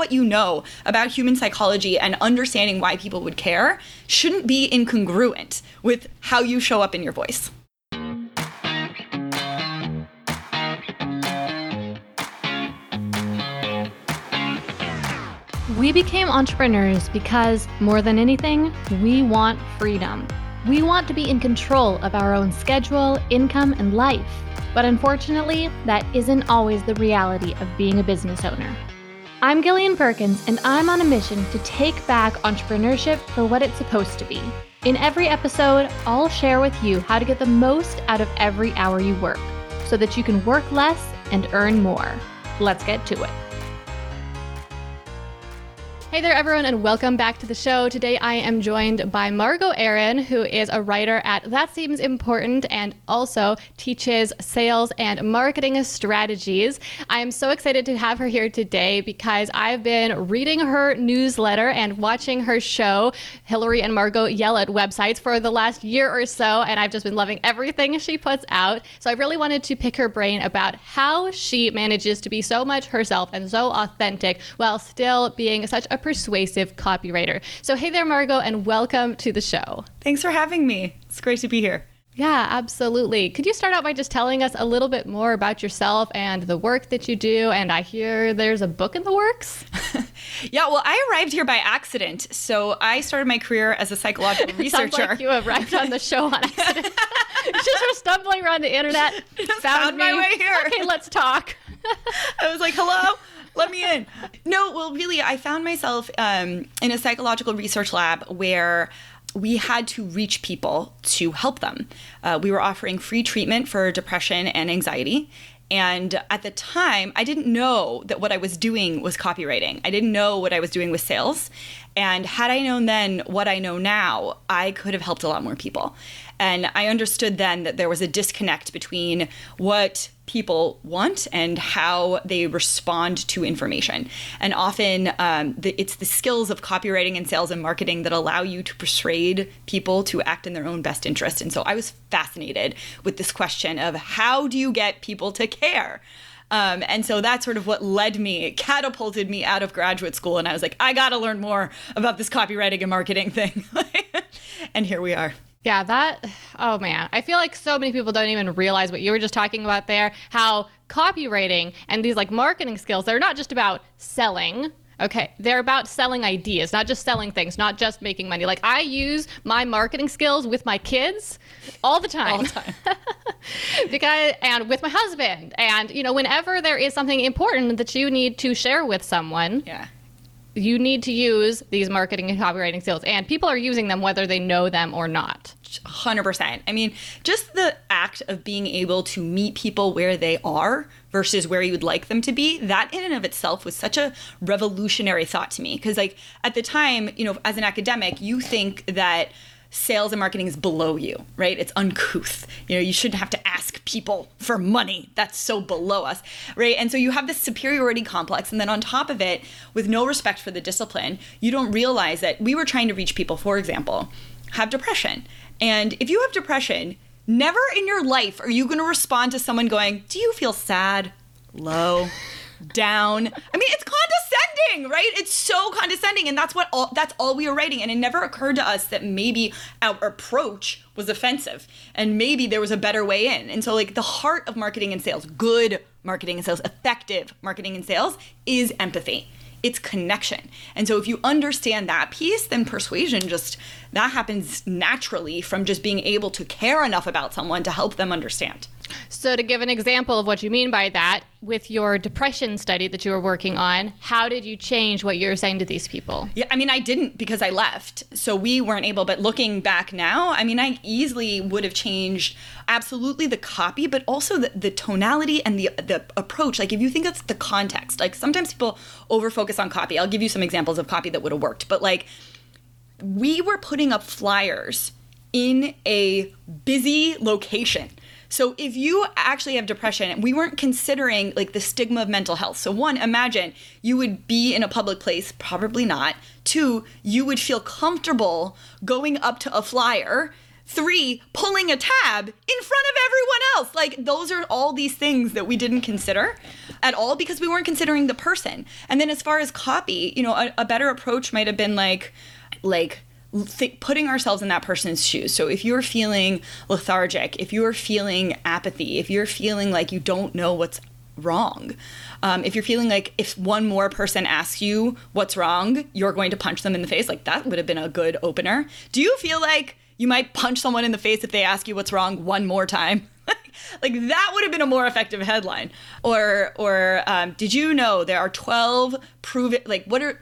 what you know about human psychology and understanding why people would care shouldn't be incongruent with how you show up in your voice. We became entrepreneurs because, more than anything, we want freedom. We want to be in control of our own schedule, income, and life. But unfortunately, that isn't always the reality of being a business owner. I'm Gillian Perkins, and I'm on a mission to take back entrepreneurship for what it's supposed to be. In every episode, I'll share with you how to get the most out of every hour you work so that you can work less and earn more. Let's get to it. Hey there, everyone, and welcome back to the show. Today I am joined by Margo Aaron, who is a writer at That Seems Important and also teaches sales and marketing strategies. I am so excited to have her here today because I've been reading her newsletter and watching her show, Hillary and Margo Yell at Websites, for the last year or so, and I've just been loving everything she puts out. So I really wanted to pick her brain about how she manages to be so much herself and so authentic while still being such a persuasive copywriter. So, hey there, Margo, and welcome to the show. Thanks for having me. It's great to be here. Yeah, absolutely. Could you start out by just telling us a little bit more about yourself and the work that you do? And I hear there's a book in the works. yeah, well, I arrived here by accident. So I started my career as a psychological researcher. Sounds like you arrived on the show on accident. just were stumbling around the internet, found, found my way here. Okay, let's talk. I was like, hello let me in. No, well, really, I found myself um, in a psychological research lab where we had to reach people to help them. Uh, we were offering free treatment for depression and anxiety. And at the time, I didn't know that what I was doing was copywriting. I didn't know what I was doing with sales. And had I known then what I know now, I could have helped a lot more people. And I understood then that there was a disconnect between what people want and how they respond to information. And often um, the, it's the skills of copywriting and sales and marketing that allow you to persuade people to act in their own best interest. And so I was fascinated with this question of how do you get people to care? Um, and so that's sort of what led me, it catapulted me out of graduate school. And I was like, I got to learn more about this copywriting and marketing thing. and here we are. Yeah, that, oh man. I feel like so many people don't even realize what you were just talking about there how copywriting and these like marketing skills, they're not just about selling. Okay, they're about selling ideas, not just selling things, not just making money. Like I use my marketing skills with my kids all the time. All the time. because and with my husband. And you know, whenever there is something important that you need to share with someone. Yeah you need to use these marketing and copywriting skills, and people are using them whether they know them or not. 100%. I mean, just the act of being able to meet people where they are versus where you would like them to be, that in and of itself was such a revolutionary thought to me. Because, like, at the time, you know, as an academic, you think that sales and marketing is below you, right? It's uncouth. You know, you shouldn't have to ask people for money. That's so below us, right? And so you have this superiority complex. And then on top of it, with no respect for the discipline, you don't realize that we were trying to reach people, for example, have depression. And if you have depression, never in your life are you going to respond to someone going, Do you feel sad, low, down? I mean, it's condescending, right? It's so condescending. And that's what all that's all we were writing. And it never occurred to us that maybe our approach was offensive and maybe there was a better way in. And so like the heart of marketing and sales, good marketing and sales, effective marketing and sales is empathy it's connection. And so if you understand that piece, then persuasion just that happens naturally from just being able to care enough about someone to help them understand. So, to give an example of what you mean by that, with your depression study that you were working on, how did you change what you're saying to these people? Yeah, I mean, I didn't because I left. So, we weren't able, but looking back now, I mean, I easily would have changed absolutely the copy, but also the, the tonality and the, the approach. Like, if you think of the context, like sometimes people over focus on copy. I'll give you some examples of copy that would have worked, but like, we were putting up flyers in a busy location so if you actually have depression, we weren't considering like the stigma of mental health. So one, imagine you would be in a public place, probably not. Two, you would feel comfortable going up to a flyer Three, pulling a tab in front of everyone else. Like, those are all these things that we didn't consider at all because we weren't considering the person. And then, as far as copy, you know, a, a better approach might have been like, like, th- putting ourselves in that person's shoes. So if you're feeling lethargic, if you're feeling apathy, if you're feeling like you don't know what's wrong, um, if you're feeling like if one more person asks you what's wrong, you're going to punch them in the face, like that would have been a good opener. Do you feel like you might punch someone in the face if they ask you what's wrong one more time? like that would have been a more effective headline. Or or um, did you know there are 12 proven like what are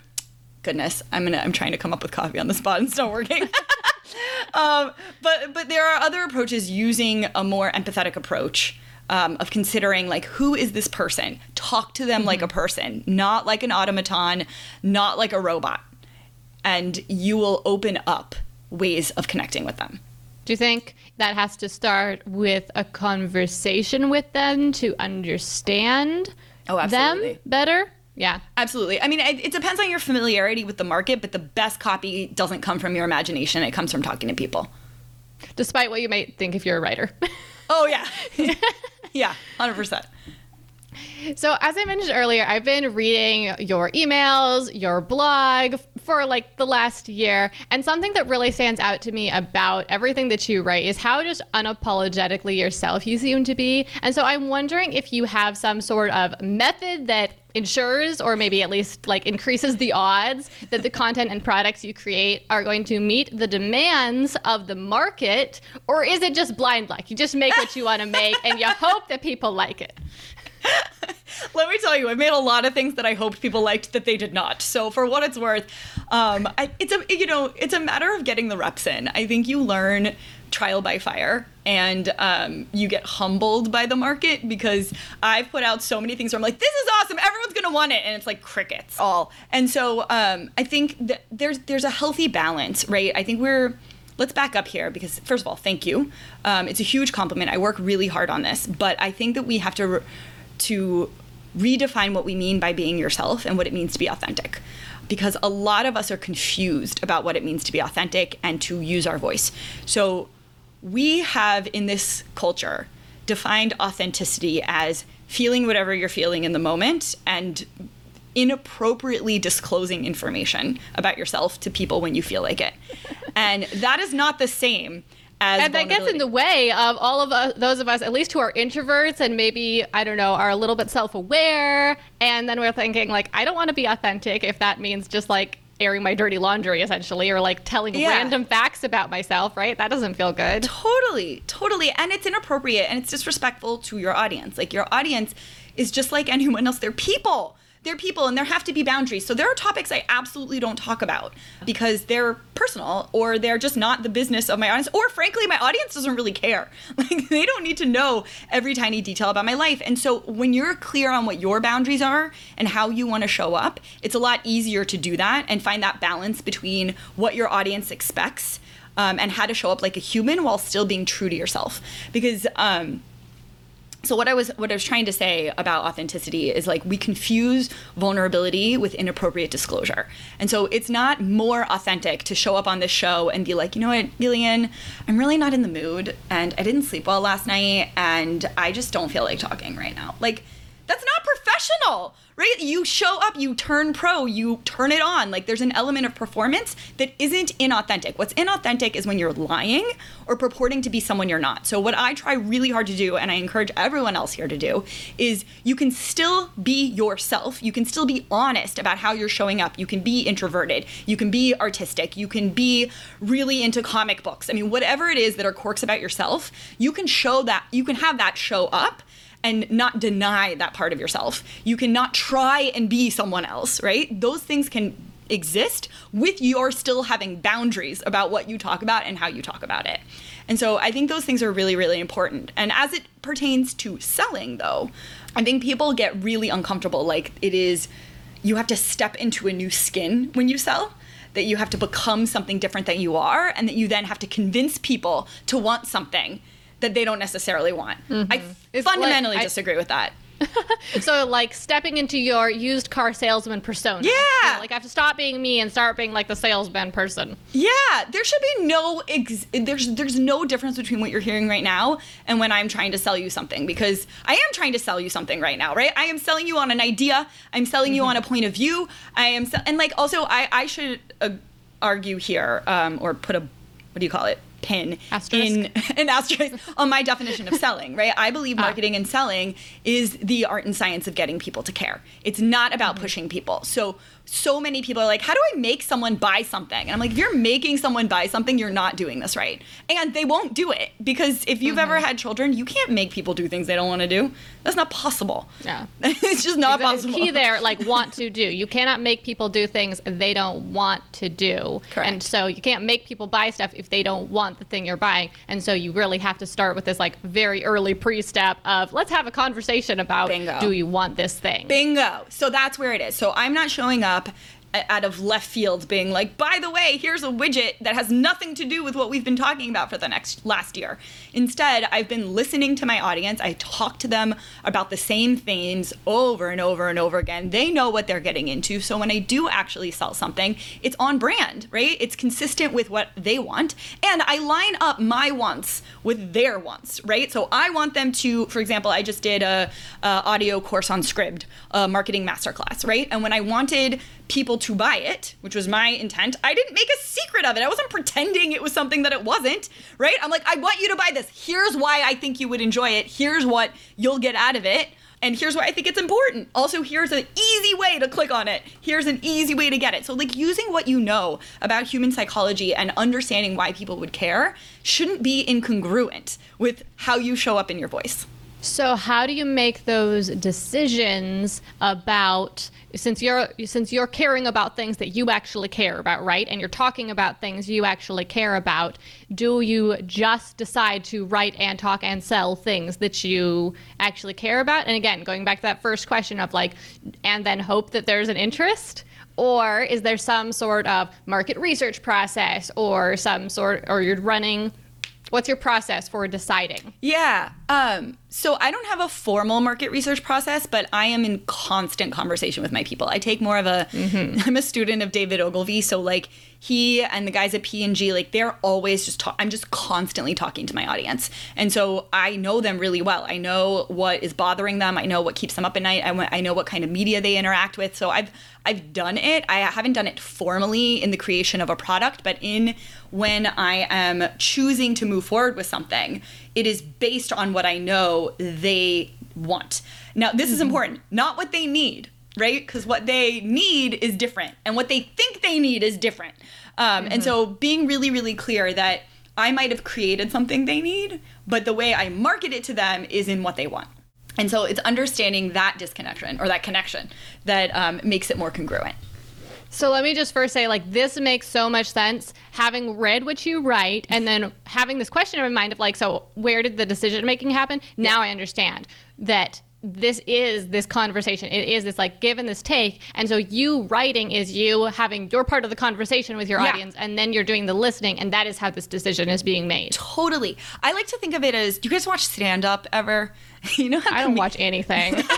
goodness i'm gonna i'm trying to come up with coffee on the spot and it's not working. Um, but but there are other approaches using a more empathetic approach um, of considering like who is this person? Talk to them mm-hmm. like a person not like an automaton not like a robot. And you will open up ways of connecting with them. Do you think that has to start with a conversation with them to understand oh, them better yeah. Absolutely. I mean, it, it, depends on your familiarity with the market, but the best copy doesn't come from your imagination. It comes from talking to people. Despite what you might think if you're a writer. oh, yeah. yeah, 100%. So, as I mentioned earlier, I've been reading your emails, your blog for like the last year. And something that really stands out to me about everything that you write is how just unapologetically yourself you seem to be. And so, I'm wondering if you have some sort of method that ensures or maybe at least like increases the odds that the content and products you create are going to meet the demands of the market or is it just blind luck you just make what you want to make and you hope that people like it let me tell you, I've made a lot of things that I hoped people liked that they did not. So for what it's worth, um, I, it's a you know it's a matter of getting the reps in. I think you learn trial by fire and um, you get humbled by the market because I've put out so many things where I'm like, this is awesome, everyone's gonna want it, and it's like crickets all. And so um, I think that there's there's a healthy balance, right? I think we're let's back up here because first of all, thank you. Um, it's a huge compliment. I work really hard on this, but I think that we have to to redefine what we mean by being yourself and what it means to be authentic. Because a lot of us are confused about what it means to be authentic and to use our voice. So, we have in this culture defined authenticity as feeling whatever you're feeling in the moment and inappropriately disclosing information about yourself to people when you feel like it. And that is not the same and that gets in the way of all of us, those of us, at least who are introverts and maybe I don't know, are a little bit self-aware. And then we're thinking like, I don't want to be authentic if that means just like airing my dirty laundry essentially or like telling yeah. random facts about myself right? That doesn't feel good. Totally totally. And it's inappropriate and it's disrespectful to your audience. Like your audience is just like anyone else. They're people they're people and there have to be boundaries. So there are topics I absolutely don't talk about because they're personal or they're just not the business of my audience. Or frankly, my audience doesn't really care. Like they don't need to know every tiny detail about my life. And so when you're clear on what your boundaries are and how you want to show up, it's a lot easier to do that and find that balance between what your audience expects um, and how to show up like a human while still being true to yourself. Because um, so what I was what I was trying to say about authenticity is like we confuse vulnerability with inappropriate disclosure. And so it's not more authentic to show up on this show and be like, you know what, Gillian, I'm really not in the mood and I didn't sleep well last night and I just don't feel like talking right now. Like that's not professional, right? You show up, you turn pro, you turn it on. Like there's an element of performance that isn't inauthentic. What's inauthentic is when you're lying or purporting to be someone you're not. So what I try really hard to do and I encourage everyone else here to do is you can still be yourself. You can still be honest about how you're showing up. You can be introverted. You can be artistic. You can be really into comic books. I mean, whatever it is that are quirks about yourself, you can show that you can have that show up and not deny that part of yourself. You cannot try and be someone else, right? Those things can exist with your still having boundaries about what you talk about and how you talk about it. And so I think those things are really, really important. And as it pertains to selling, though, I think people get really uncomfortable. Like it is, you have to step into a new skin when you sell that you have to become something different than you are and that you then have to convince people to want something that they don't necessarily want. Mm-hmm. I it's fundamentally like, disagree with that. so like stepping into your used car salesman persona. Yeah. You know, like I have to stop being me and start being like the salesman person. Yeah, there should be no ex- there's there's no difference between what you're hearing right now and when I'm trying to sell you something because I am trying to sell you something right now, right? I am selling you on an idea. I'm selling you on a point of view. I am se- and like also I I should uh, argue here um, or put a what do you call it pin Asterisk? in an asterisk on my definition of selling, right? I believe Ah. marketing and selling is the art and science of getting people to care. It's not about Mm-hmm. pushing people. So so many people are like, how do I make someone buy something? And I'm like, if you're making someone buy something, you're not doing this right. And they won't do it because if you've Mm-hmm. ever had children, you can't make people do things they don't want to do. That's not possible. Yeah. it's just not The possible. key there, like want to do. You cannot make people do things they don't want to do. Correct. And so you can't make people buy stuff if they don't want the thing you're buying. And so you really have to start with this like very early pre-step of let's have a conversation about Bingo. do you want this thing? Bingo. So that's where it is. So I'm not showing up a- out of left field being like, by the way, here's a widget that has nothing to do with what we've been talking about for the next last year. Instead, I've been listening to my audience. I talk to them about the same themes over and over and over again. They know what they're getting into. So when I do actually sell something, it's on brand, right? It's consistent with what they want. And I line up my wants with their wants, right? So I want them to, for example, I just did a, a audio course on Scribd, a marketing masterclass, right? And when I wanted people to buy it, which was my intent, I didn't make a secret of it. I wasn't pretending it was something that it wasn't, right? I'm like, I want you to buy this. Here's why I think you would enjoy it. Here's what you'll get out of it. And here's why I think it's important. Also, here's an easy way to click on it. Here's an easy way to get it. So, like, using what you know about human psychology and understanding why people would care shouldn't be incongruent with how you show up in your voice. So how do you make those decisions about since you're since you're caring about things that you actually care about, right? And you're talking about things you actually care about, do you just decide to write and talk and sell things that you actually care about? And again, going back to that first question of like and then hope that there's an interest? Or is there some sort of market research process or some sort or you're running what's your process for deciding? Yeah. Um, so I don't have a formal market research process, but I am in constant conversation with my people. I take more of a. am a student of David Ogilvy, so like he and the guys at P&G, like they're always just talk. I'm just constantly talking to my audience, and so I know them really well. I know what is bothering them. I know what keeps them up at night. I, I know what kind of media they interact with. So I've I've done it. I haven't done it formally in the creation of a product, but in when I am choosing to move forward with something, it is based on what I know they want. Now, this is important, not what they need, right? Because what they need is different, and what they think they need is different. Um, And so, being really, really clear that I might have created something they need, but the way I market it to them is in what they want. And so, it's understanding that disconnection or that connection that um, makes it more congruent. So let me just first say, like, this makes so much sense. Having read what you write and then having this question in my mind of, like, so where did the decision making happen? Now I understand that this is this conversation. It is this, like, give and this take. And so you writing is you having your part of the conversation with your Yeah. audience, and then you're doing the listening, and that is how this decision is being made. Totally. I like to think of it as do you guys watch stand up ever? You know I don't comed- watch anything.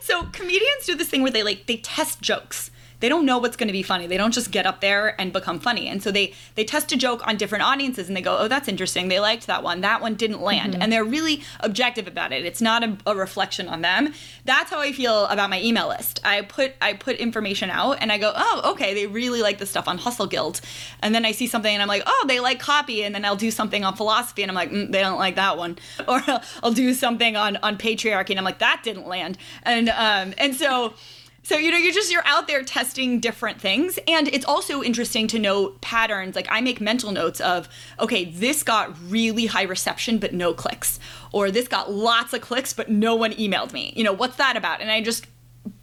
So comedians do this thing where they like they test jokes. They don't know what's going to be funny. They don't just get up there and become funny. And so they they test a joke on different audiences and they go, "Oh, that's interesting. They liked that one. That one didn't land." And they're really objective about it. It's not a, a reflection on them. That's how I feel about my email list. I put I put information out and I go, "Oh, okay, they really like the stuff on Hustle Guild." And then I see something and I'm like, "Oh, they like copy." And then I'll do something on philosophy and I'm like, mm, "They don't like that one." Or I'll, I'll do something on on patriarchy and I'm like, "That didn't land." And um and so so you know, you're just you're out there testing different things, and it's also interesting to note patterns. Like I make mental notes of, okay, this got really high reception but no clicks, or this got lots of clicks but no one emailed me. You know, what's that about? And I just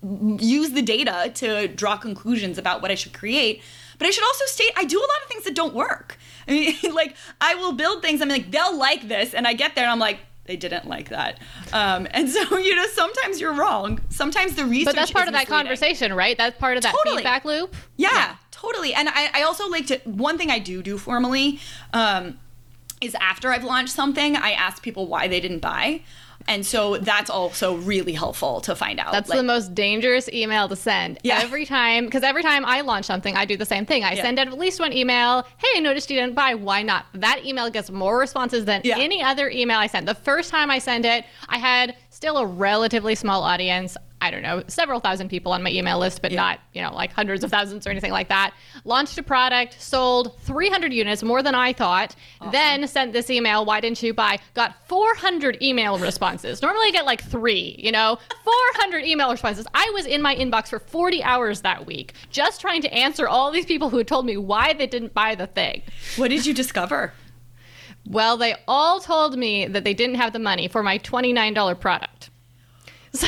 use the data to draw conclusions about what I should create. But I should also state I do a lot of things that don't work. I mean, like I will build things. I'm like they'll like this, and I get there and I'm like they didn't like that. Um, and so you know sometimes you're wrong. Sometimes the research. but that's part of that misleading. conversation, right? That's part of that Totally. feedback loop. Yeah, totally. And I, I also like to, one thing I do do formally um, is after I've launched something, I ask people why they didn't buy. And so that's also really helpful to find out. That's Like, the most dangerous email to send. Yeah. Every time, because every time I launch something, I do the same thing. I Yeah. send out at least one email. Hey, I noticed you didn't buy. Why not? That email gets more responses than Yeah. any other email I sent. The first time I send it, I had still a relatively small audience. I don't know, several thousand people on my email list, but Yeah. not, you know, like hundreds of thousands or anything like that. Launched a product, sold 300 units, more than I thought. Then sent this email, why didn't you buy? Got 400 email responses. Normally I get like three, you know, 400 email responses. I was in my inbox for 40 hours that week just trying to answer all these people who had told me why they didn't buy the thing. what did you discover? Well, they all told me that they didn't have the money for my $29 product. So,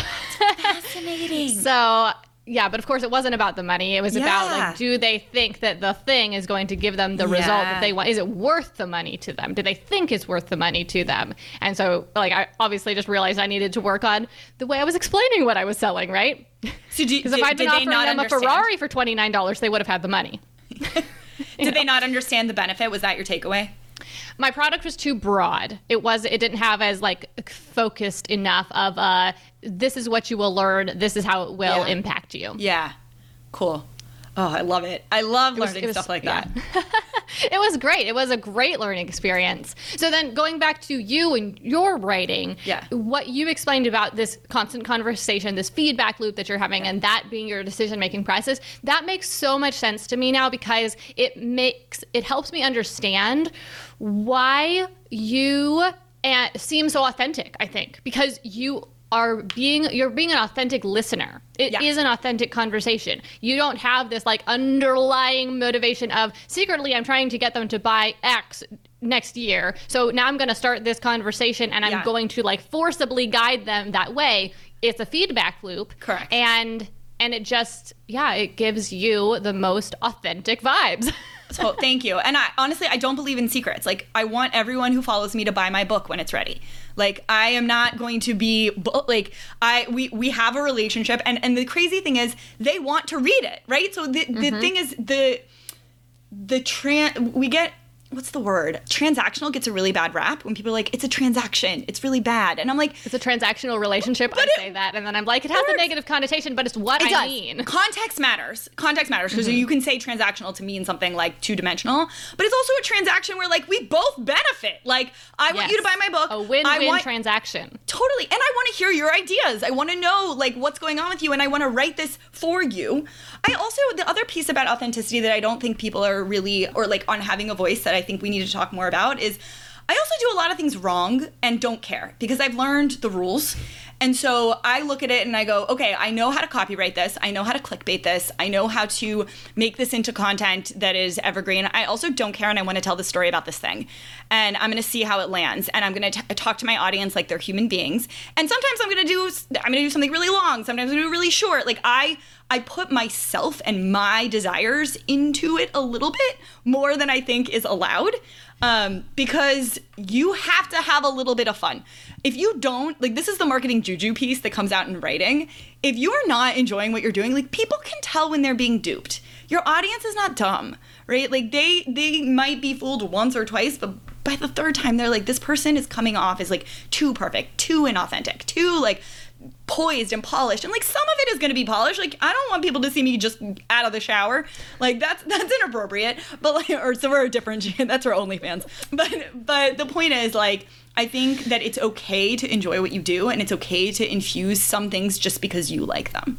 Fascinating. so yeah, but of course it wasn't about the money. It was about like, do they think that the thing is going to give them the result that they want? Is it worth the money to them? Do they think it's worth the money to them? And so, like, I obviously just realized I needed to work on the way I was explaining what I was selling, right? So Because if I'd been did offering not them a? Ferrari for twenty nine dollars, they would have had the money. Did they not understand the benefit? Was that your takeaway? My product was too broad it was it didn't have as like focused enough of uh this is what you will learn this is how it will Yeah. impact you Yeah. Cool. Oh, I love it. I love was- learning was- stuff like yeah. that. it was great it was a great learning experience so then going back to you and your writing Yeah. what you explained about this constant conversation this feedback loop that you're having and that being your decision making process that makes so much sense to me now because it makes it helps me understand why you uh, seem so authentic i think because you are being you're being an authentic listener It is Yeah. an authentic conversation you don't have this like underlying motivation of secretly i'm trying to get them to buy x next year so now i'm going to start this conversation and i'm Yeah. going to like forcibly guide them that way it's a feedback loop Correct. and and it just yeah it gives you the most authentic vibes So thank you. And I honestly I don't believe in secrets. Like I want everyone who follows me to buy my book when it's ready. Like I am not going to be like I we we have a relationship and and the crazy thing is they want to read it, right? So the the mm-hmm. thing is the the tran we get what's the word? Transactional gets a really bad rap when people are like it's a transaction. It's really bad. And I'm like it's a transactional relationship i say that and then i'm like it has a negative connotation but it's what It i does. mean Context matters. Context matters because Mm-hmm. you can say transactional to mean something like two dimensional, but it's also a transaction where like we both benefit. Like I want you to buy my book. a I win-win want transaction totally, and I want to hear your ideas. I want to know like what's going on with you, and I want to write this for you. I also the other piece about authenticity that I don't think people are really or like on having a voice that I think we need to talk more about is. I also do a lot of things wrong and don't care because I've learned the rules. And so I look at it and I go, okay, I know how to copyright this. I know how to clickbait this. I know how to make this into content that is evergreen. I also don't care and I want to tell the story about this thing. And I'm going to see how it lands. And I'm going to talk to my audience like they're human beings. And sometimes I'm going to do I'm going to do something really long. Sometimes I'm going to do really short. Like I I put myself and my desires into it a little bit more than I think is allowed um, because you have to have a little bit of fun. If you don't, like, this is the marketing juju piece that comes out in writing. If you are not enjoying what you're doing, like, people can tell when they're being duped. Your audience is not dumb, right? Like, they they might be fooled once or twice, but by the third time, they're like, this person is coming off as like too perfect, too inauthentic, too like poised and polished. And like some of it is going to be polished. Like i don't want people to see me just out of the shower. Like that's that's inappropriate. But like or so we're a different that's our onlyfans. But but the point is like i think that it's okay to enjoy what you do and it's okay to infuse some things just because you like them.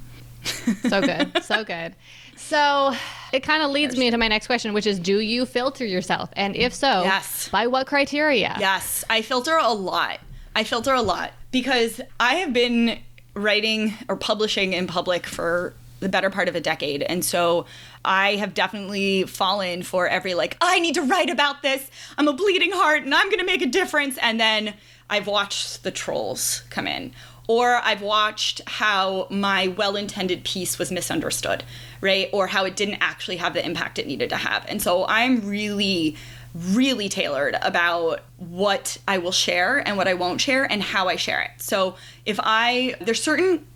So good so good. So it kind of leads me into my next question which is do you filter yourself? And if so Yes. by what criteria? Yes, I filter a lot. I filter a lot because I have been writing or publishing in public for the better part of a decade. And so I have definitely fallen for every like, I need to write about this. I'm a bleeding heart and I'm going to make a difference. And then I've watched the trolls come in. Or I've watched how my well intended piece was misunderstood, right? Or how it didn't actually have the impact it needed to have. And so I'm really really tailored about what I will share and what I won't share and how I share it. So if I there's certain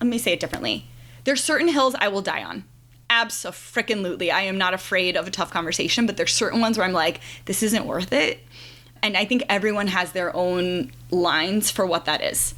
let me say it differently. There's certain hills I will die on. Absolutely. I am not afraid of a tough conversation, but there's certain ones where I'm like, this isn't worth it. and I think everyone has their own lines for what that is.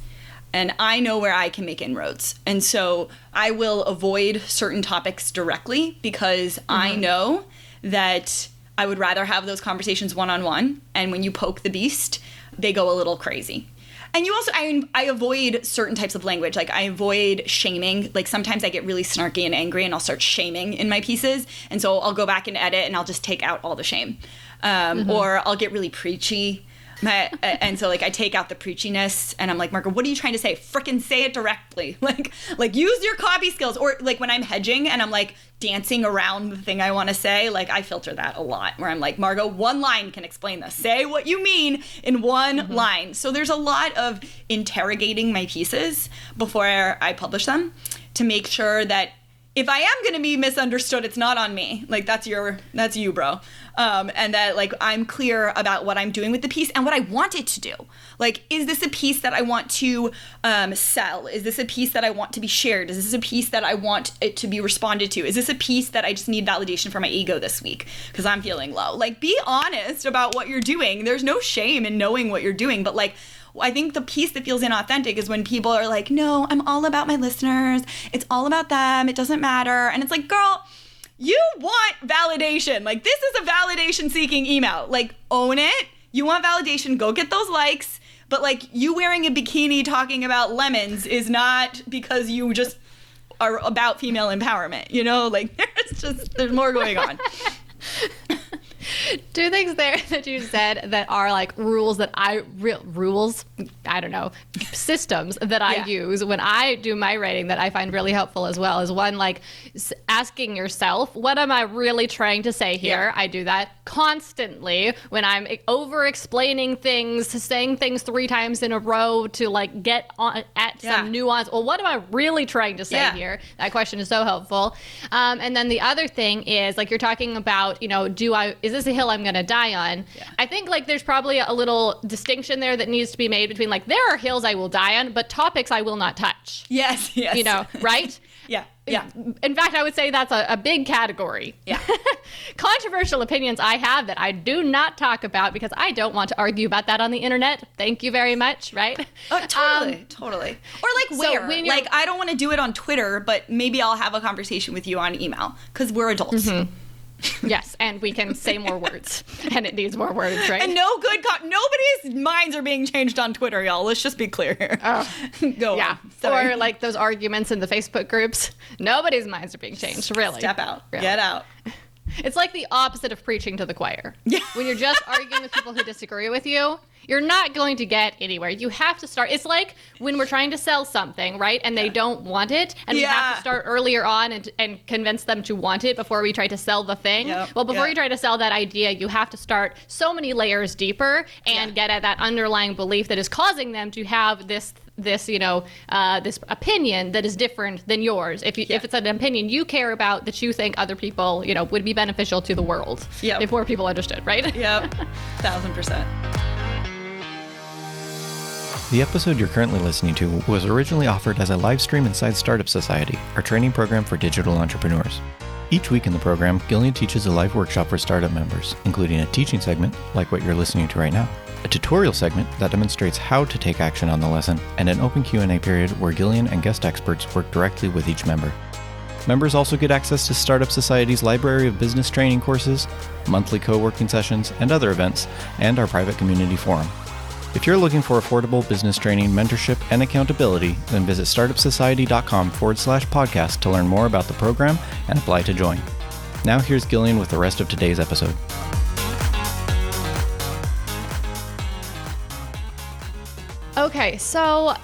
And I know where I can make inroads. And so I will avoid certain topics directly because I mm-hmm. know that I would rather have those conversations one on one. And when you poke the beast, they go a little crazy. And you also, I, I avoid certain types of language. Like, I avoid shaming. Like, sometimes I get really snarky and angry and I'll start shaming in my pieces. And so I'll go back and edit and I'll just take out all the shame. Um, Or I'll get really preachy. My, uh, and so like I take out the preachiness and I'm like, Margo, what are you trying to say? Frickin' say it directly. Like like use your copy skills. Or like when I'm hedging and I'm like dancing around the thing I want to say, like I filter that a lot where I'm like, Margo, one line can explain this. Say what you mean in one mm-hmm. line. So there's a lot of interrogating my pieces before I publish them to make sure that if I am going to be misunderstood, it's not on me. Like that's your, that's you, bro. Um, and that like I'm clear about what I'm doing with the piece and what I want it to do. Like, is this a piece that I want to um, sell? Is this a piece that I want to be shared? Is this a piece that I want it to be responded to? Is this a piece that I just need validation for my ego this week because I'm feeling low? Like, be honest about what you're doing. There's no shame in knowing what you're doing, but like I think the piece that feels inauthentic is when people are like, no, I'm all about my listeners. It's all about them. It doesn't matter. And it's like, girl, you want validation. Like, this is a validation seeking email. Like, own it. You want validation. Go get those likes. But like, you wearing a bikini talking about lemons is not because you just are about female empowerment. You know, like, there's just, there's more going on. Two things there that you said that are like rules that I real rules I don't know systems that I Yeah. use when I do my writing that I find really helpful as well is one like s- asking yourself what am I really trying to say here Yeah. I do that constantly when I'm over explaining things saying things three times in a row to like get on at Yeah. some nuance well what am I really trying to say here that question is so helpful. Um, and then the other thing is like you're talking about, you know, do I is this a hill I'm going to die on? I think like there's probably a little distinction there that needs to be made between like there are hills I will die on, but topics I will not touch. yes, yes. You know, right? yeah, yeah. In fact, I would say that's a, a big category. Yeah. Controversial opinions I have that I do not talk about because I don't want to argue about that on the internet. Thank you very much, right? Uh, totally, Um, totally. Or like so where? when like I don't want to do it on Twitter, but maybe I'll have a conversation with you on email because we're adults. yes, and we can say more words, and it needs more words, right? And no good. Co- nobody's minds are being changed on Twitter, y'all. Let's just be clear. here. Oh. Go Oh. Yeah. on. Sorry. Or like those arguments in the Facebook groups. Nobody's minds are being changed, really. step out, Really. get out. It's like the opposite of preaching to the choir. Yeah. When you're just arguing with people who disagree with you, you're not going to get anywhere. You have to start. It's like when we're trying to sell something, right? And they don't want it, and we have to start earlier on and, and convince them to want it before we try to sell the thing. Yep. Well, before Yep. you try to sell that idea, you have to start so many layers deeper and Yeah. get at that underlying belief that is causing them to have this this you know uh, this opinion that is different than yours if you, Yeah. if it's an opinion you care about that you think other people you know would be beneficial to the world Yep. if more people understood right Yep, thousand percent. The episode you're currently listening to was originally offered as a live stream inside Startup Society, our training program for digital entrepreneurs. Each week in the program, Gillian teaches a live workshop for startup members, including a teaching segment, like what you're listening to right now, a tutorial segment that demonstrates how to take action on the lesson, and an open Q&A period where Gillian and guest experts work directly with each member. Members also get access to Startup Society's library of business training courses, monthly co working sessions, and other events, and our private community forum. If you're looking for affordable business training, mentorship, and accountability, then visit startupsociety.com forward slash podcast to learn more about the program and apply to join. Now here's Gillian with the rest of today's episode. Okay, so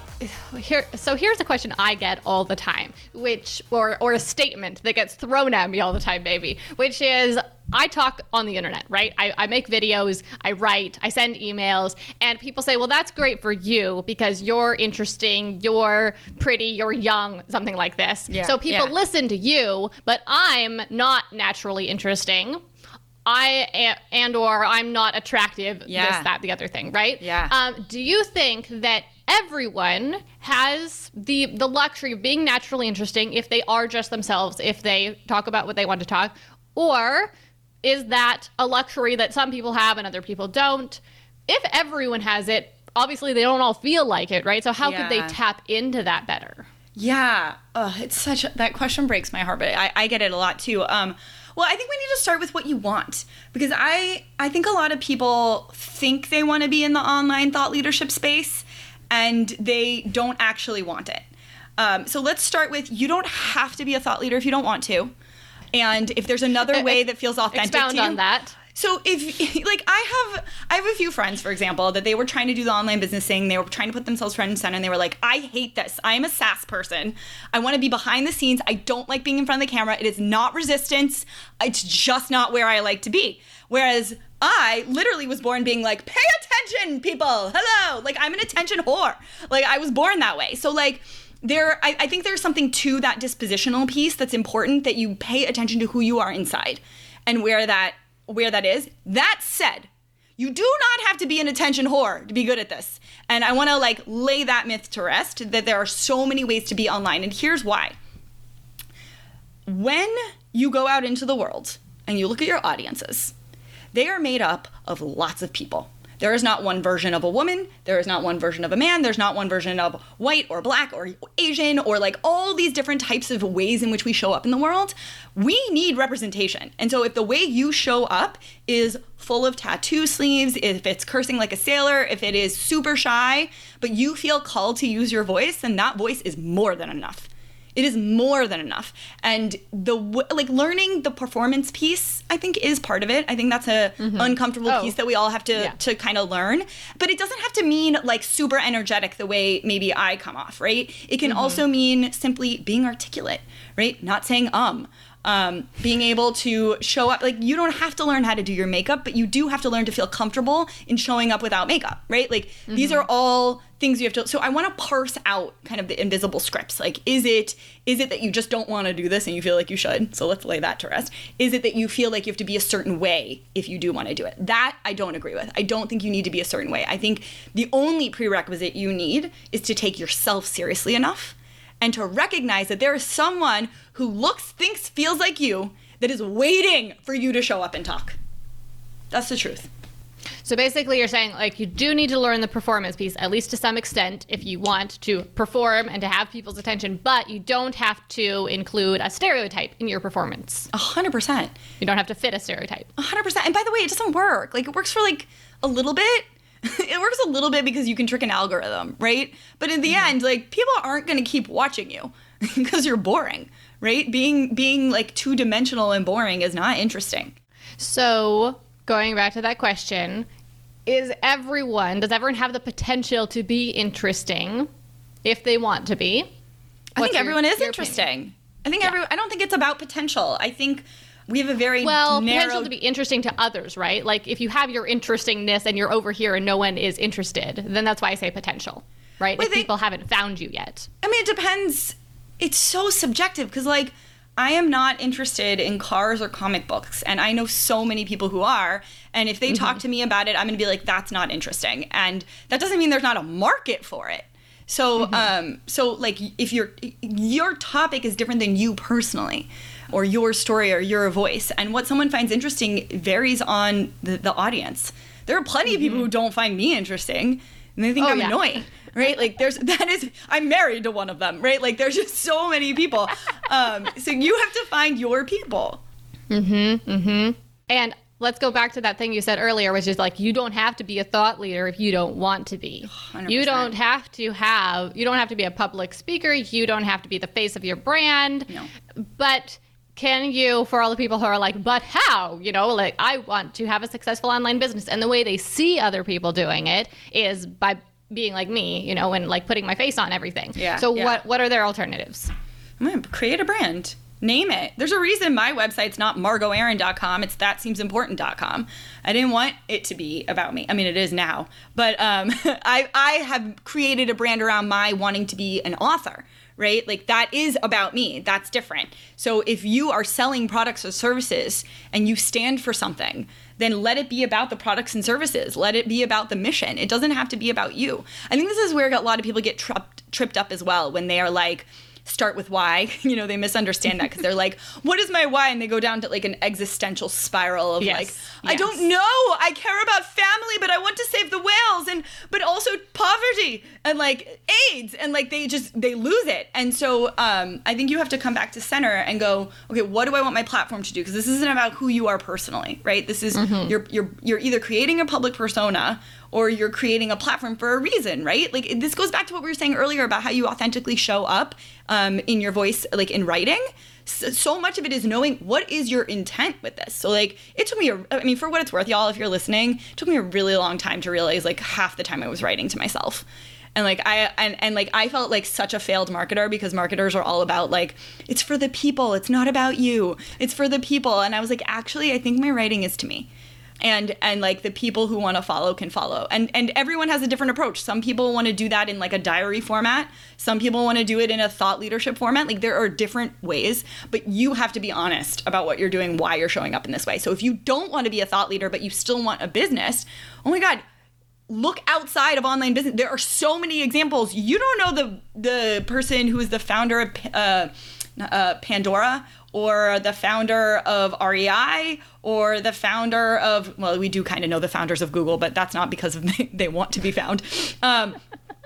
here so here's a question I get all the time, which or or a statement that gets thrown at me all the time, maybe, which is I talk on the internet, right? I, I make videos, I write, I send emails, and people say, well, that's great for you because you're interesting, you're pretty, you're young, something like this. Yeah, so people yeah. listen to you, but I'm not naturally interesting. I am, and or I'm not attractive. Yeah. This, that, the other thing, right? Yeah. Um, do you think that everyone has the the luxury of being naturally interesting if they are just themselves, if they talk about what they want to talk, or is that a luxury that some people have and other people don't? if everyone has it, obviously they don't all feel like it, right? So how could they tap into that better? Yeah, Ugh, it's such a, that question breaks my heart, but I, I get it a lot too. Um, well, I think we need to start with what you want because I I think a lot of people think they want to be in the online thought leadership space, and they don't actually want it. Um, so let's start with you don't have to be a thought leader if you don't want to, and if there's another way that feels authentic Expound to you, on that. So if like I have I have a few friends, for example, that they were trying to do the online business thing. They were trying to put themselves front and center, and they were like, "I hate this. I am a SaaS person. I want to be behind the scenes. I don't like being in front of the camera. It is not resistance. It's just not where I like to be." Whereas I literally was born being like, "Pay attention, people. Hello." Like I'm an attention whore. Like I was born that way. So like there I, I think there's something to that dispositional piece that's important that you pay attention to who you are inside and where that where that is. That said you do not have to be an attention whore to be good at this. And i want to like lay that myth to rest that there are so many ways to be online and here's why. When you go out into the world and you look at your audiences, they are made up of lots of people. There is not one version of a woman. There is not one version of a man. There's not one version of white or black or Asian or like all these different types of ways in which we show up in the world. We need representation. And so if the way you show up is full of tattoo sleeves, if it's cursing like a sailor, if it is super shy, but you feel called to use your voice, then that voice is more than enough. It is more than enough. And the w- like learning the performance piece, I think is part of it. I think that's a uncomfortable Oh. piece that we all have to Yeah. to kind of learn. But it doesn't have to mean like super energetic the way maybe I come off, right? It can also mean simply being articulate, right? Not saying um. Um, being able to show up like you don't have to learn how to do your makeup but you do have to learn to feel comfortable in showing up without makeup right? Like these are all things you have to so i want to parse out kind of the invisible scripts. Like is it is it that you just don't want to do this and you feel like you should? So let's lay that to rest. Is it that you feel like you have to be a certain way if you do want to do it? That i don't agree with. I don't think you need to be a certain way. I think the only prerequisite you need is to take yourself seriously enough and to recognize that there is someone who looks, thinks, feels like you that is waiting for you to show up and talk. That's the truth. So basically, you're saying like you do need to learn the performance piece, at least to some extent, if you want to perform and to have people's attention, but you don't have to include a stereotype in your performance. A hundred percent. You don't have to fit a stereotype. A hundred percent. And by the way, it doesn't work. Like it works for like a little bit. it works a little bit because you can trick an algorithm, right? But in the mm-hmm. end, like people aren't going to keep watching you because you're boring, right? Being being like two dimensional and boring is not interesting. So, going back to that question, is everyone, does everyone have the potential to be interesting if they want to be? I What's think your- everyone is your interesting. I think everyone. I don't think it's about potential. I think we have a very Well, narrow. potential to be interesting to others, right? Like if you have your interestingness and you're over here and no one is interested, then that's why I say potential, right? Well, if they- people haven't found you yet. I mean, it depends. It's so subjective because, like, I am not interested in cars or comic books, and I know so many people who are. And if they talk to me about it, I'm going to be like, "That's not interesting," and that doesn't mean there's not a market for it. So, um, so like, if your your topic is different than you personally, or your story or your voice, and what someone finds interesting varies on the, the audience. There are plenty of people who don't find me interesting, and they think Oh, I'm yeah. annoying right like there's that is i'm married to one of them right like there's just so many people um so you have to find your people Mm-hmm. Mm-hmm. And let's go back to that thing you said earlier, which is like you don't have to be a thought leader if you don't want to be. You 100%. don't have to have you don't have to be a public speaker, you don't have to be the face of your brand. No. But can you for all the people who are like, but how? You know, like I want to have a successful online business and the way they see other people doing it is by being like me, you know, and like putting my face on everything. Yeah, So yeah. what what are their alternatives? i'm gonna create a brand name it there's a reason my website's not margoaaron.com it's thatseemsimportant.com i didn't want it to be about me i mean it is now but um i i have created a brand around my wanting to be an author right? Like that is about me. That's different. So if you are selling products or services and you stand for something then let it be about the products and services. Let it be about the mission. It doesn't have to be about you. I think this is where a lot of people get tripped tripped up as well when they are like start with why. You know, they misunderstand that because they're like, what is my why? And they go down to like an existential spiral of Yes, like, I yes. don't know. I care about family, but I want to save the whales and but also poverty and like AIDS and like they just they lose it. And so um I think you have to come back to center and go, okay, what do I want my platform to do? Because this isn't about who you are personally, right? This is you're you're you're either creating a public persona or you're creating a platform for a reason, right? Like this goes back to what we were saying earlier about how you authentically show up um, in your voice, like in writing. So, so much of it is knowing what is your intent with this. So like it took me, a, I mean, for what it's worth, y'all, if you're listening, it took me a really long time to realize like half the time I was writing to myself. And like I and, and like I felt like such a failed marketer because marketers are all about like it's for the people, it's not about you. It's for the people. And I was like, actually, I think my writing is to me and and like the people who want to follow can follow. And and everyone has a different approach. Some people want to do that in like a diary format. Some people want to do it in a thought leadership format. Like there are different ways but you have to be honest about what you're doing why you're showing up in this way. So if you don't want to be a thought leader but you still want a business oh my god look outside of online business. There are so many examples. You don't know the the person who is the founder of uh, uh, pandora or the founder of rei or the founder of well we do kind of know the founders of google but that's not because of they, want to be found. Um,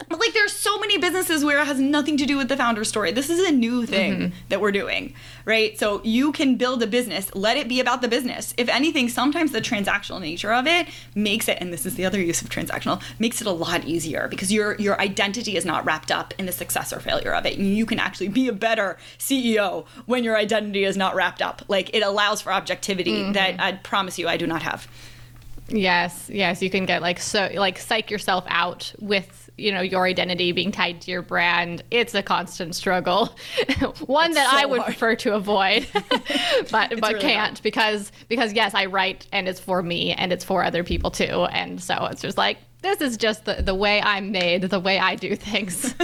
but like there's so many businesses where it has nothing to do with the founder story. This is a new thing mm-hmm. that we're doing right? So you can build a business. Let it be about the business. If anything sometimes the transactional nature of it makes it and this is the other use of transactional makes it a lot easier because your your identity is not wrapped up in the success or failure of it. You can actually be a better ceo when your identity is not wrapped up. Like it allows for objectivity mm-hmm. that i promise you i do not have. Yes, yes, you can get like so like psych yourself out with you know your identity being tied to your brand. It's a constant struggle, one that I would hard. prefer to avoid, but but really can't hard. because because yes, I write and it's for me and it's for other people too, and so it's just like this is just the the way I'm made, the way I do things.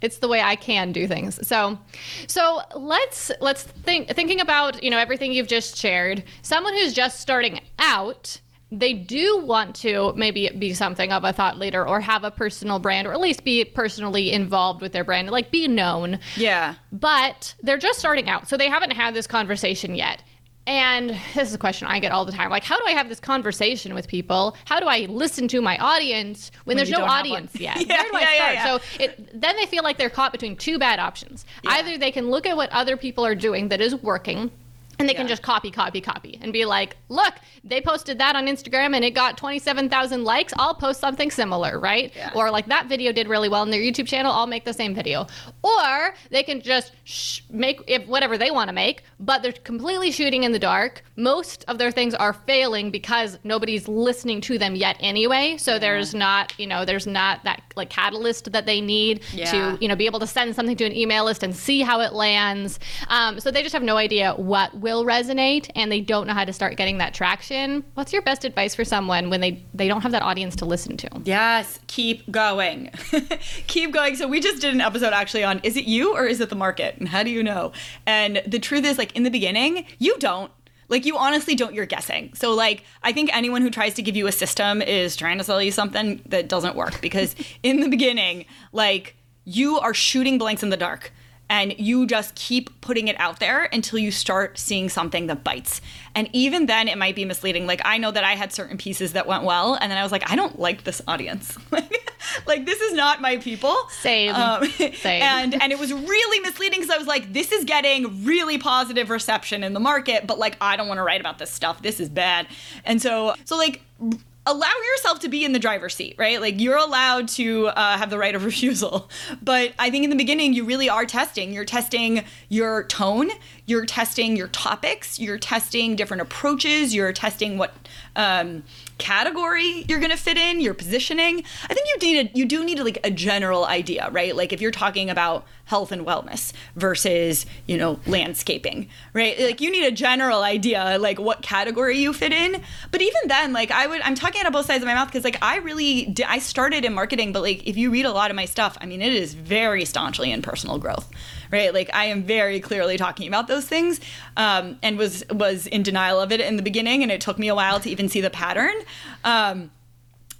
it's the way I can do things. So, so let's let's think thinking about you know everything you've just shared. Someone who's just starting out, they do want to maybe be something of a thought leader or have a personal brand or at least be personally involved with their brand, like be known. yeah But they're just starting out, so they haven't had this conversation yet. And this is a question I get all the time. Like, how do I have this conversation with people? How do I listen to my audience when, there's no don't have one? audience yet? Yeah, Where do I start? yeah, yeah. So it, then they feel like they're caught between two bad options. Either they can look at what other people are doing that is working. And they can just copy, copy, copy and be like, look, they posted that on Instagram and it got 27,000 likes. I'll post something similar, right? Yeah. Or like that video did really well in their YouTube channel. I'll make the same video. Or they can just sh- make if whatever they want to make, but they're completely shooting in the dark. Most of their things are failing because nobody's listening to them yet anyway. So there's not, you know, there's not that like catalyst that they need Yeah. to, you know, be able to send something to an email list and see how it lands. Um, so they just have no idea what will resonate and they don't know how to start getting that traction. What's your best advice for someone when they they don't have that audience to listen to? Yes, keep going. keep going. So we just did an episode actually on is it you or is it the market? And how do you know? And the truth is like in the beginning, you don't. Like you honestly don't, you're guessing. So like I think anyone who tries to give you a system is trying to sell you something that doesn't work because in the beginning, like you are shooting blanks in the dark and you just keep putting it out there until you start seeing something that bites. And even then, it might be misleading. Like, I know that I had certain pieces that went well, and then I was like, I don't like this audience. like, this is not my people. Same. Um, Same. And and it was really misleading because I was like, this is getting really positive reception in the market, but like, I don't want to write about this stuff. This is bad. And so, so like. Allow yourself to be in the driver's seat, right? Like you're allowed to uh, have the right of refusal. But I think in the beginning, you really are testing. You're testing your tone, you're testing your topics, you're testing different approaches, you're testing what um, category you're gonna fit in, your positioning. I think you need a, you do need like a general idea, right? Like if you're talking about health and wellness versus you know landscaping, right? Like you need a general idea like what category you fit in. But even then, like I would, I'm talking out of both sides of my mouth because like I really I started in marketing, but like if you read a lot of my stuff, I mean it is very staunchly in personal growth right? Like i am very clearly talking about those things um, and was was in denial of it in the beginning and it took me a while to even see the pattern. Um,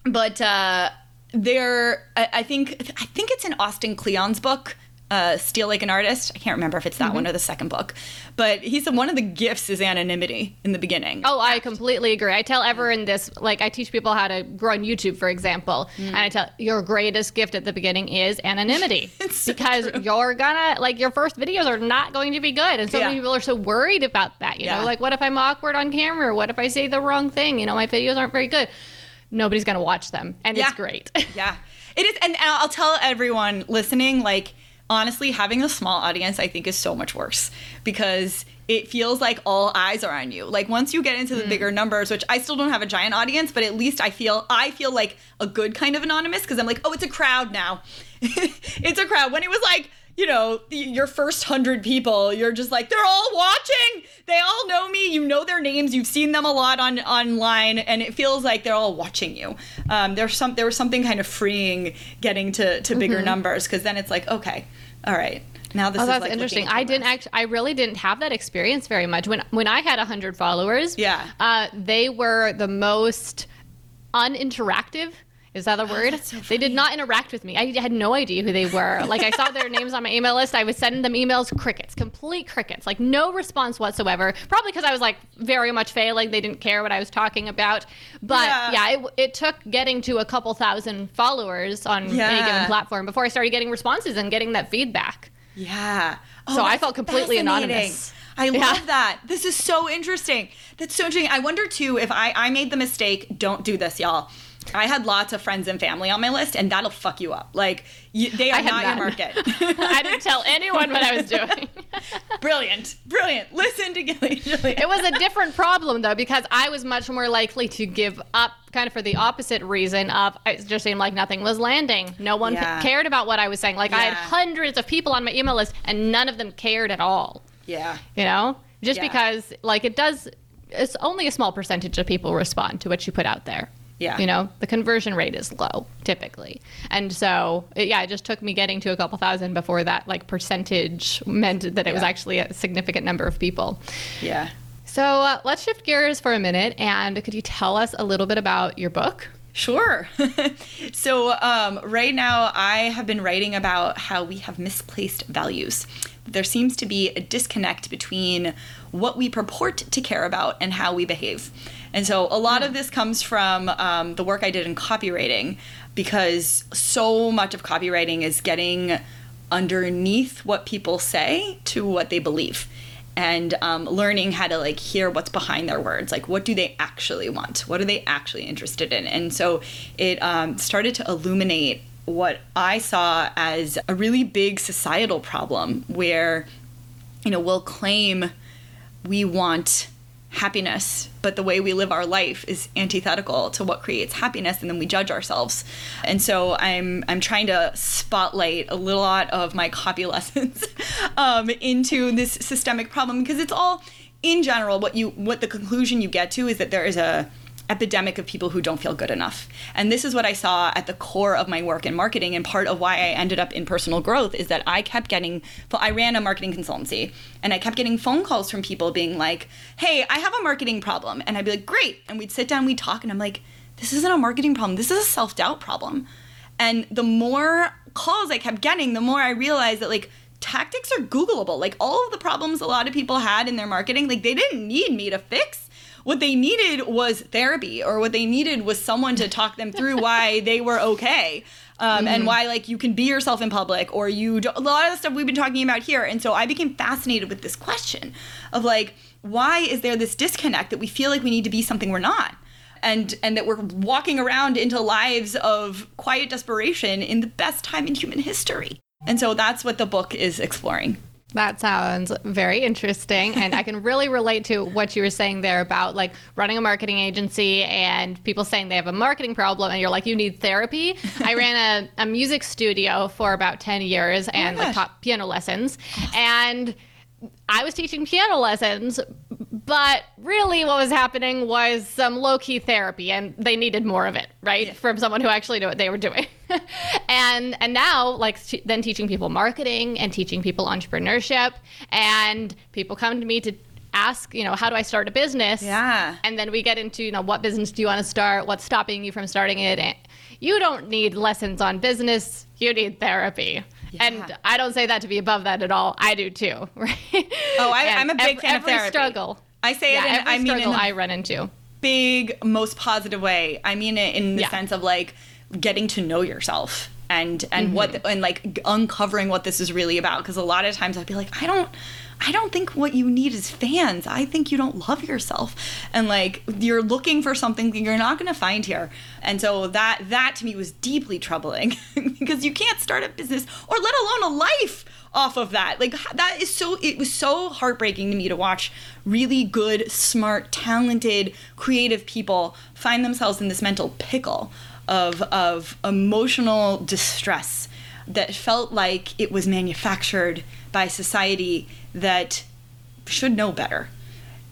but uh, there I, I think i think it's in austin kleon's book uh, Steal Like an Artist. I can't remember if it's that one or the second book, but he said one of the gifts is anonymity in the beginning. Oh, I completely agree. I tell everyone this, like I teach people how to grow on YouTube, for example, and I tell your greatest gift at the beginning is anonymity so because you're gonna like your first videos are not going to be good, and so many people are so worried about that. You Yeah. know, like what if I'm awkward on camera? What if I say the wrong thing? You know, my videos aren't very good. Nobody's gonna watch them, and Yeah. it's great. Yeah, it is, and I'll tell everyone listening, like honestly, having a small audience, I think, is so much worse because it feels like all eyes are on you. Like once you get into the bigger numbers, which I still don't have a giant audience, but at least I feel I feel like a good kind of anonymous because I'm like, oh, it's a crowd now. it's a crowd. When it was like. You know, the- your first hundred people, you're just like, they're all watching. They all know me. You know their names. You've seen them a lot on online, and it feels like they're all watching you. Um, there's some there was something kind of freeing getting to to bigger numbers because then it's like, okay, all right, now this Oh, is that's like interesting. I didn't actually. I really didn't have that experience very much when when I had hundred followers. Yeah. uh, they were the most uninteractive. Is that a oh, word? Oh, so they did not interact with me. I had no idea who they were. Like I saw their names on my email list. I was sending them emails, crickets, complete crickets, like no response whatsoever. Probably because I was like very much failing. They didn't care what I was talking about. But Yeah. yeah, it, it took getting to a couple thousand followers on any given platform before I started getting responses and getting that feedback. Yeah. Oh, So I felt completely anonymous. I Yeah. love that. This is so interesting. That's so interesting. I wonder too if I I made the mistake. Don't do this, y'all. I had lots of friends and family on my list, and that'll fuck you up. Like you, they are not your none. market. I didn't tell anyone what I was doing. brilliant, brilliant. Listen to Gillian. Julian. It was a different problem though because I was much more likely to give up kind of for the opposite reason of it just seemed like nothing was landing. No one Yeah. cared about what I was saying. Like I had hundreds of people on my email list and none of them cared at all. yeah. You know? Just Yeah. because like it does it's only a small percentage of people respond to what you put out there. Yeah. You know, the conversion rate is low typically. And so, it, yeah, it just took me getting to a couple thousand before that like percentage meant that it was actually a significant number of people. Yeah. So uh, let's shift gears for a minute. And could you tell us a little bit about your book? Sure. so, um, right now, I have been writing about how we have misplaced values. There seems to be a disconnect between what we purport to care about and how we behave. And so, a lot of this comes from um, the work I did in copywriting because so much of copywriting is getting underneath what people say to what they believe and um, learning how to like hear what's behind their words. Like what do they actually want? What are they actually interested in? And so it um, started to illuminate what i saw as a really big societal problem where you know we'll claim we want happiness but the way we live our life is antithetical to what creates happiness and then we judge ourselves. And so i'm i'm trying to spotlight a little lot of my copy lessons um, into this systemic problem because it's all in general what you what the conclusion you get to is that there is a epidemic of people who don't feel good enough. And this is what I saw at the core of my work in marketing and part of why I ended up in personal growth is that I kept getting I ran a marketing consultancy and I kept getting phone calls from people being like, "Hey, I have a marketing problem." And I'd be like, "Great." And we'd sit down, we'd talk and I'm like, "This isn't a marketing problem. This is a self-doubt problem." And the more calls I kept getting, the more I realized that like tactics are googleable. Like all of the problems a lot of people had in their marketing, like they didn't need me to fix what they needed was therapy or what they needed was someone to talk them through why they were okay um, and why like you can be yourself in public or you do, a lot of the stuff we've been talking about here. And so i became fascinated with this question of like why is there this disconnect that we feel like we need to be something we're not? And and that we're walking around into lives of quiet desperation in the best time in human history. And so that's what the book is exploring That sounds very interesting. And I can really relate to what you were saying there about like running a marketing agency and people saying they have a marketing problem and you're like, you need therapy. I ran a, a music studio for about 10 years and like oh taught piano lessons. And I was teaching piano lessons, but really what was happening was some low key therapy and they needed more of it, right? From someone who actually knew what they were doing. and and now like then teaching people marketing and teaching people entrepreneurship and people come to me to ask, you know, how do I start a business? Yeah. And then we get into, you know, what business do you want to start? What's stopping you from starting it? You don't need lessons on business. You need therapy. And I don't say that to be above that at all. I do too, right? Oh, I, I'm a big ev- fan every of therapy. struggle. I say Yeah, it in, every I mean, struggle the I run into. big, most positive way. I mean it in the Yeah. sense of like getting to know yourself and and Mm-hmm. what and like uncovering what this is really about. Because a lot of times I'd be like, I don't. I don't think what you need is fans. I think you don't love yourself. And like you're looking for something that you're not going to find here. And so that that to me was deeply troubling because you can't start a business or let alone a life off of that. Like that is so it was so heartbreaking to me to watch really good, smart, talented, creative people find themselves in this mental pickle of of emotional distress that felt like it was manufactured by society that should know better.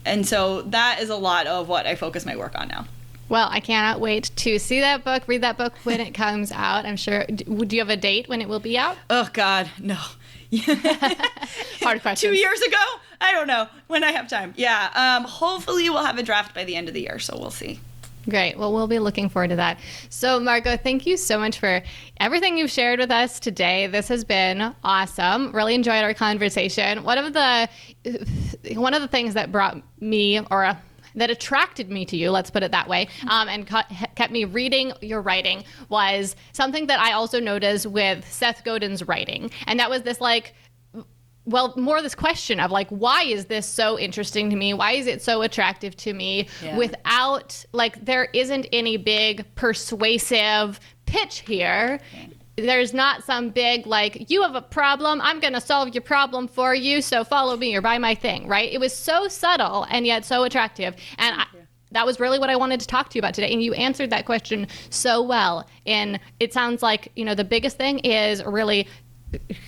And so that is a lot of what I focus my work on now. Well, I cannot wait to see that book, read that book when it comes out. I'm sure. Do you have a date when it will be out? Oh God, no. Hard question. Two years ago? I don't know when I have time. Yeah. Um, hopefully we'll have a draft by the end of the year, so we'll see. Great. Well, we'll be looking forward to that. So, Margo, thank you so much for everything you've shared with us today. This has been awesome. Really enjoyed our conversation. One of the one of the things that brought me or uh, that attracted me to you, let's put it that way, um, and cu- kept me reading your writing was something that I also noticed with Seth Godin's writing, and that was this like well more this question of like why is this so interesting to me why is it so attractive to me Yeah. without like there isn't any big persuasive pitch here there's not some big like you have a problem i'm going to solve your problem for you so follow me or buy my thing right it was so subtle and yet so attractive and I, that was really what I wanted to talk to you about today. And you answered that question so well. And it sounds like, you know, the biggest thing is really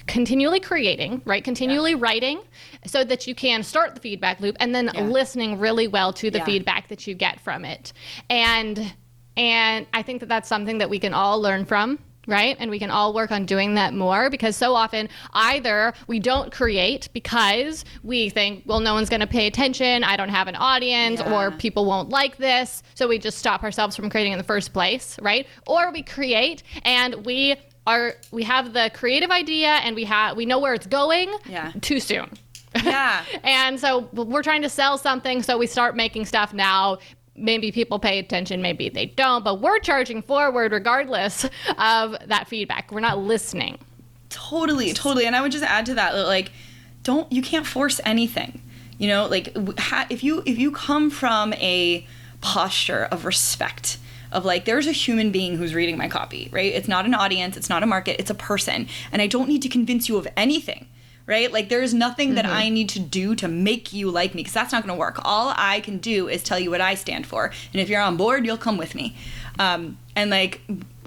continually creating, right? Continually writing so that you can start the feedback loop and then Yeah. listening really well to the Yeah. feedback that you get from it. And and I think that that's something that we can all learn from. Right. And we can all work on doing that more because so often either we don't create because we think, well, no one's going to pay attention. I don't have an audience Yeah. or people won't like this. So we just stop ourselves from creating in the first place. Right. Or we create and we are, we have the creative idea and we have, we know where it's going Yeah. too soon. Yeah. And so we're trying to sell something, so we start making stuff now. Maybe people pay attention, maybe they don't, but we're charging forward regardless of that feedback. We're not listening. Totally, totally. And I would just add to that, that, like, don't you can't force anything. You know, like if you if you come from a posture of respect of like there's a human being who's reading my copy, right? It's not an audience, it's not a market, it's a person, and I don't need to convince you of anything. Right? Like there's nothing that I need to do to make you like me because that's not going to work. All I can do is tell you what I stand for. And if you're on board, you'll come with me. Um, and like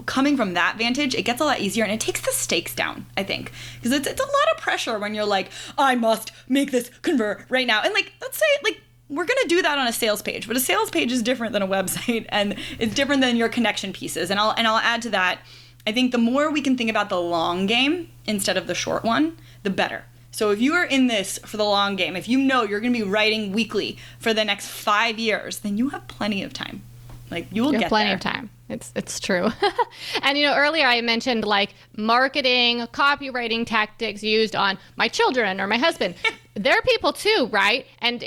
coming from that vantage, it gets a lot easier and it takes the stakes down, I think. Because it's, it's a lot of pressure when you're like, I must make this convert right now. And like, let's say, like, we're going to do that on a sales page, but a sales page is different than a website and it's different than your connection pieces. And I'll, and I'll add to that, I think the more we can think about the long game instead of the short one, the better. So if you are in this for the long game, if you know you're going to be writing weekly for the next five years, then you have plenty of time. Like you will You get have plenty there. of time. It's it's true. and you know, earlier I mentioned like marketing, copywriting tactics used on my children or my husband. They're people too, right? And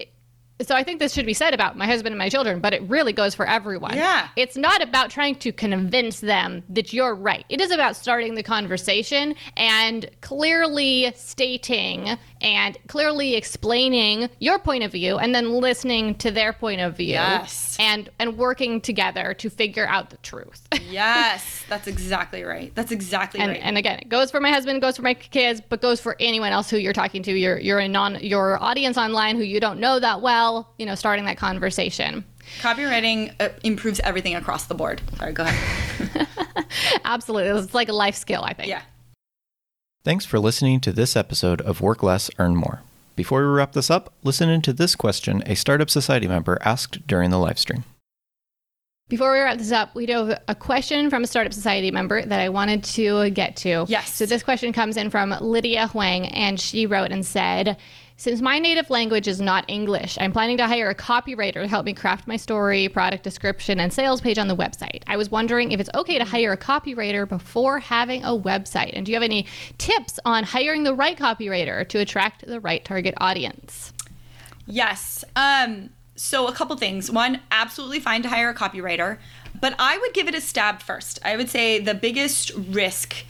so I think this should be said about my husband and my children, but it really goes for everyone. Yeah. It's not about trying to convince them that you're right. It is about starting the conversation and clearly stating and clearly explaining your point of view and then listening to their point of view Yes. and and working together to figure out the truth. Yes, that's exactly right. That's exactly and right. and again, it goes for my husband, goes for my kids, but goes for anyone else who you're talking to. You're you're a non your audience online who you don't know that well. You know, starting that conversation. Copywriting uh, improves everything across the board. Sorry, go ahead. Absolutely, it's like a life skill. I think. yeah. Thanks for listening to this episode of Work Less, Earn More. Before we wrap this up, listen into this question a Startup Society member asked during the live stream. Before we wrap this up, we do have a question from a Startup Society member that I wanted to get to. Yes. So this question comes in from Lydia Huang, and she wrote and said, Since my native language is not English, I'm planning to hire a copywriter to help me craft my story, product description, and sales page on the website. I was wondering if it's okay to hire a copywriter before having a website. And do you have any tips on hiring the right copywriter to attract the right target audience? Yes. Um, so, a couple things. One, absolutely fine to hire a copywriter, but I would give it a stab first. I would say the biggest risk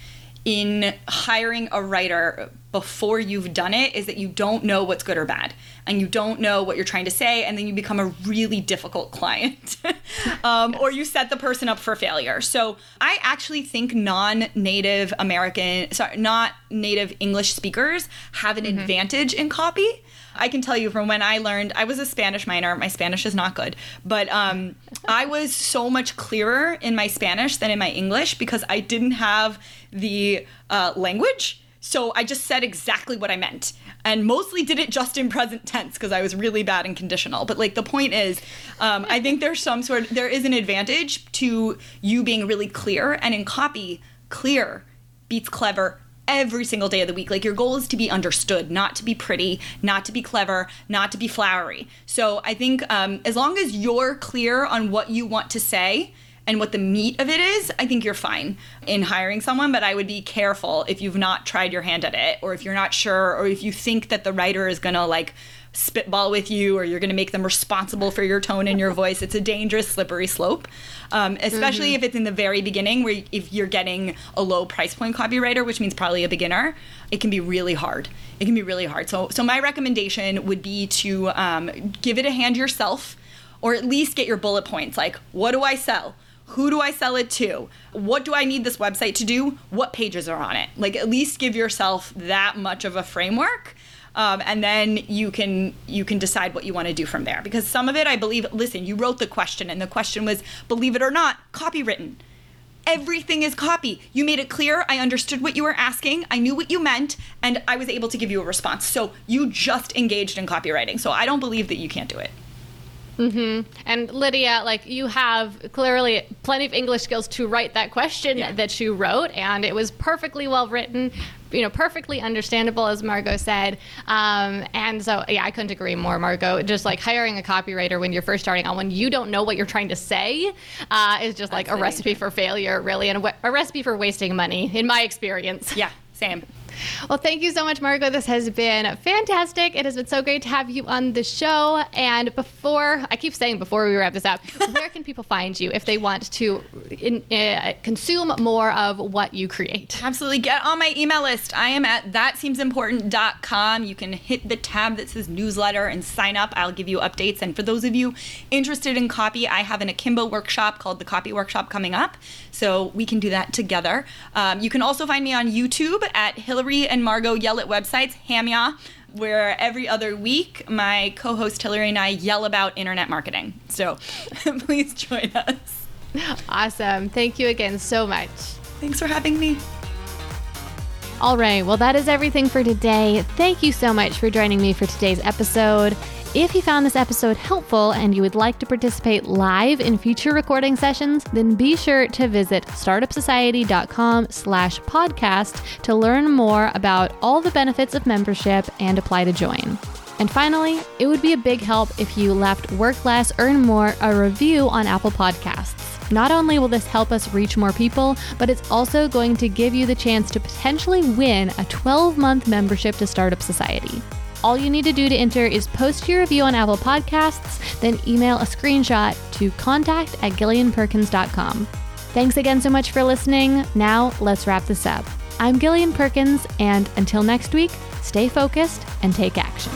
in hiring a writer before you've done it is that you don't know what's good or bad and you don't know what you're trying to say and then you become a really difficult client um, yes. or you set the person up for failure so i actually think non-native american sorry not native english speakers have an mm-hmm. advantage in copy I can tell you from when I learned, I was a Spanish minor. My Spanish is not good, but um, I was so much clearer in my Spanish than in my English because I didn't have the uh, language. So I just said exactly what I meant and mostly did it just in present tense because I was really bad in conditional. But like the point is, um, I think there's some sort, there is an advantage to you being really clear and in copy, clear beats clever every single day of the week. Like your goal is to be understood, not to be pretty, not to be clever, not to be flowery. So I think um, as long as you're clear on what you want to say and what the meat of it is, I think you're fine in hiring someone. But I would be careful if you've not tried your hand at it, or if you're not sure, or if you think that the writer is gonna like spitball with you or you're going to make them responsible for your tone and your voice. It's a dangerous, slippery slope, um, especially mm-hmm. if it's in the very beginning where if you're getting a low price point copywriter, which means probably a beginner, it can be really hard. It can be really hard. So, so my recommendation would be to um, give it a hand yourself or at least get your bullet points like, what do I sell? Who do I sell it to? What do I need this website to do? What pages are on it? Like, at least give yourself that much of a framework um, and then you can you can decide what you want to do from there. Because some of it, I believe. Listen, you wrote the question, and the question was, believe it or not, copywritten. Everything is copy. You made it clear. I understood what you were asking. I knew what you meant, and I was able to give you a response. So you just engaged in copywriting. So I don't believe that you can't do it. Mm-hmm. And Lydia, like you have clearly plenty of English skills to write that question yeah. that you wrote, and it was perfectly well written, you know, perfectly understandable, as Margo said. Um, and so, yeah, I couldn't agree more, Margo. Just like hiring a copywriter when you're first starting out, when you don't know what you're trying to say, uh, is just like a recipe for failure, really, and a, a recipe for wasting money, in my experience. Yeah, same. Well, thank you so much, Margo. This has been fantastic. It has been so great to have you on the show. And before, I keep saying before we wrap this up, where can people find you if they want to in, uh, consume more of what you create? Absolutely. Get on my email list. I am at thatseemsimportant.com. You can hit the tab that says newsletter and sign up. I'll give you updates. And for those of you interested in copy, I have an Akimbo workshop called the Copy Workshop coming up. So we can do that together. Um, you can also find me on YouTube at Hillary and Margo Yell at Websites, Hamya, where every other week my co host Hillary and I yell about internet marketing. So please join us. Awesome. Thank you again so much. Thanks for having me. All right. Well, that is everything for today. Thank you so much for joining me for today's episode. If you found this episode helpful and you would like to participate live in future recording sessions, then be sure to visit startupsociety.com slash podcast to learn more about all the benefits of membership and apply to join. And finally, it would be a big help if you left Work Less, Earn More a review on Apple Podcasts. Not only will this help us reach more people, but it's also going to give you the chance to potentially win a 12 month membership to Startup Society. All you need to do to enter is post your review on Apple Podcasts, then email a screenshot to contact at gillianperkins.com. Thanks again so much for listening. Now, let's wrap this up. I'm Gillian Perkins, and until next week, stay focused and take action.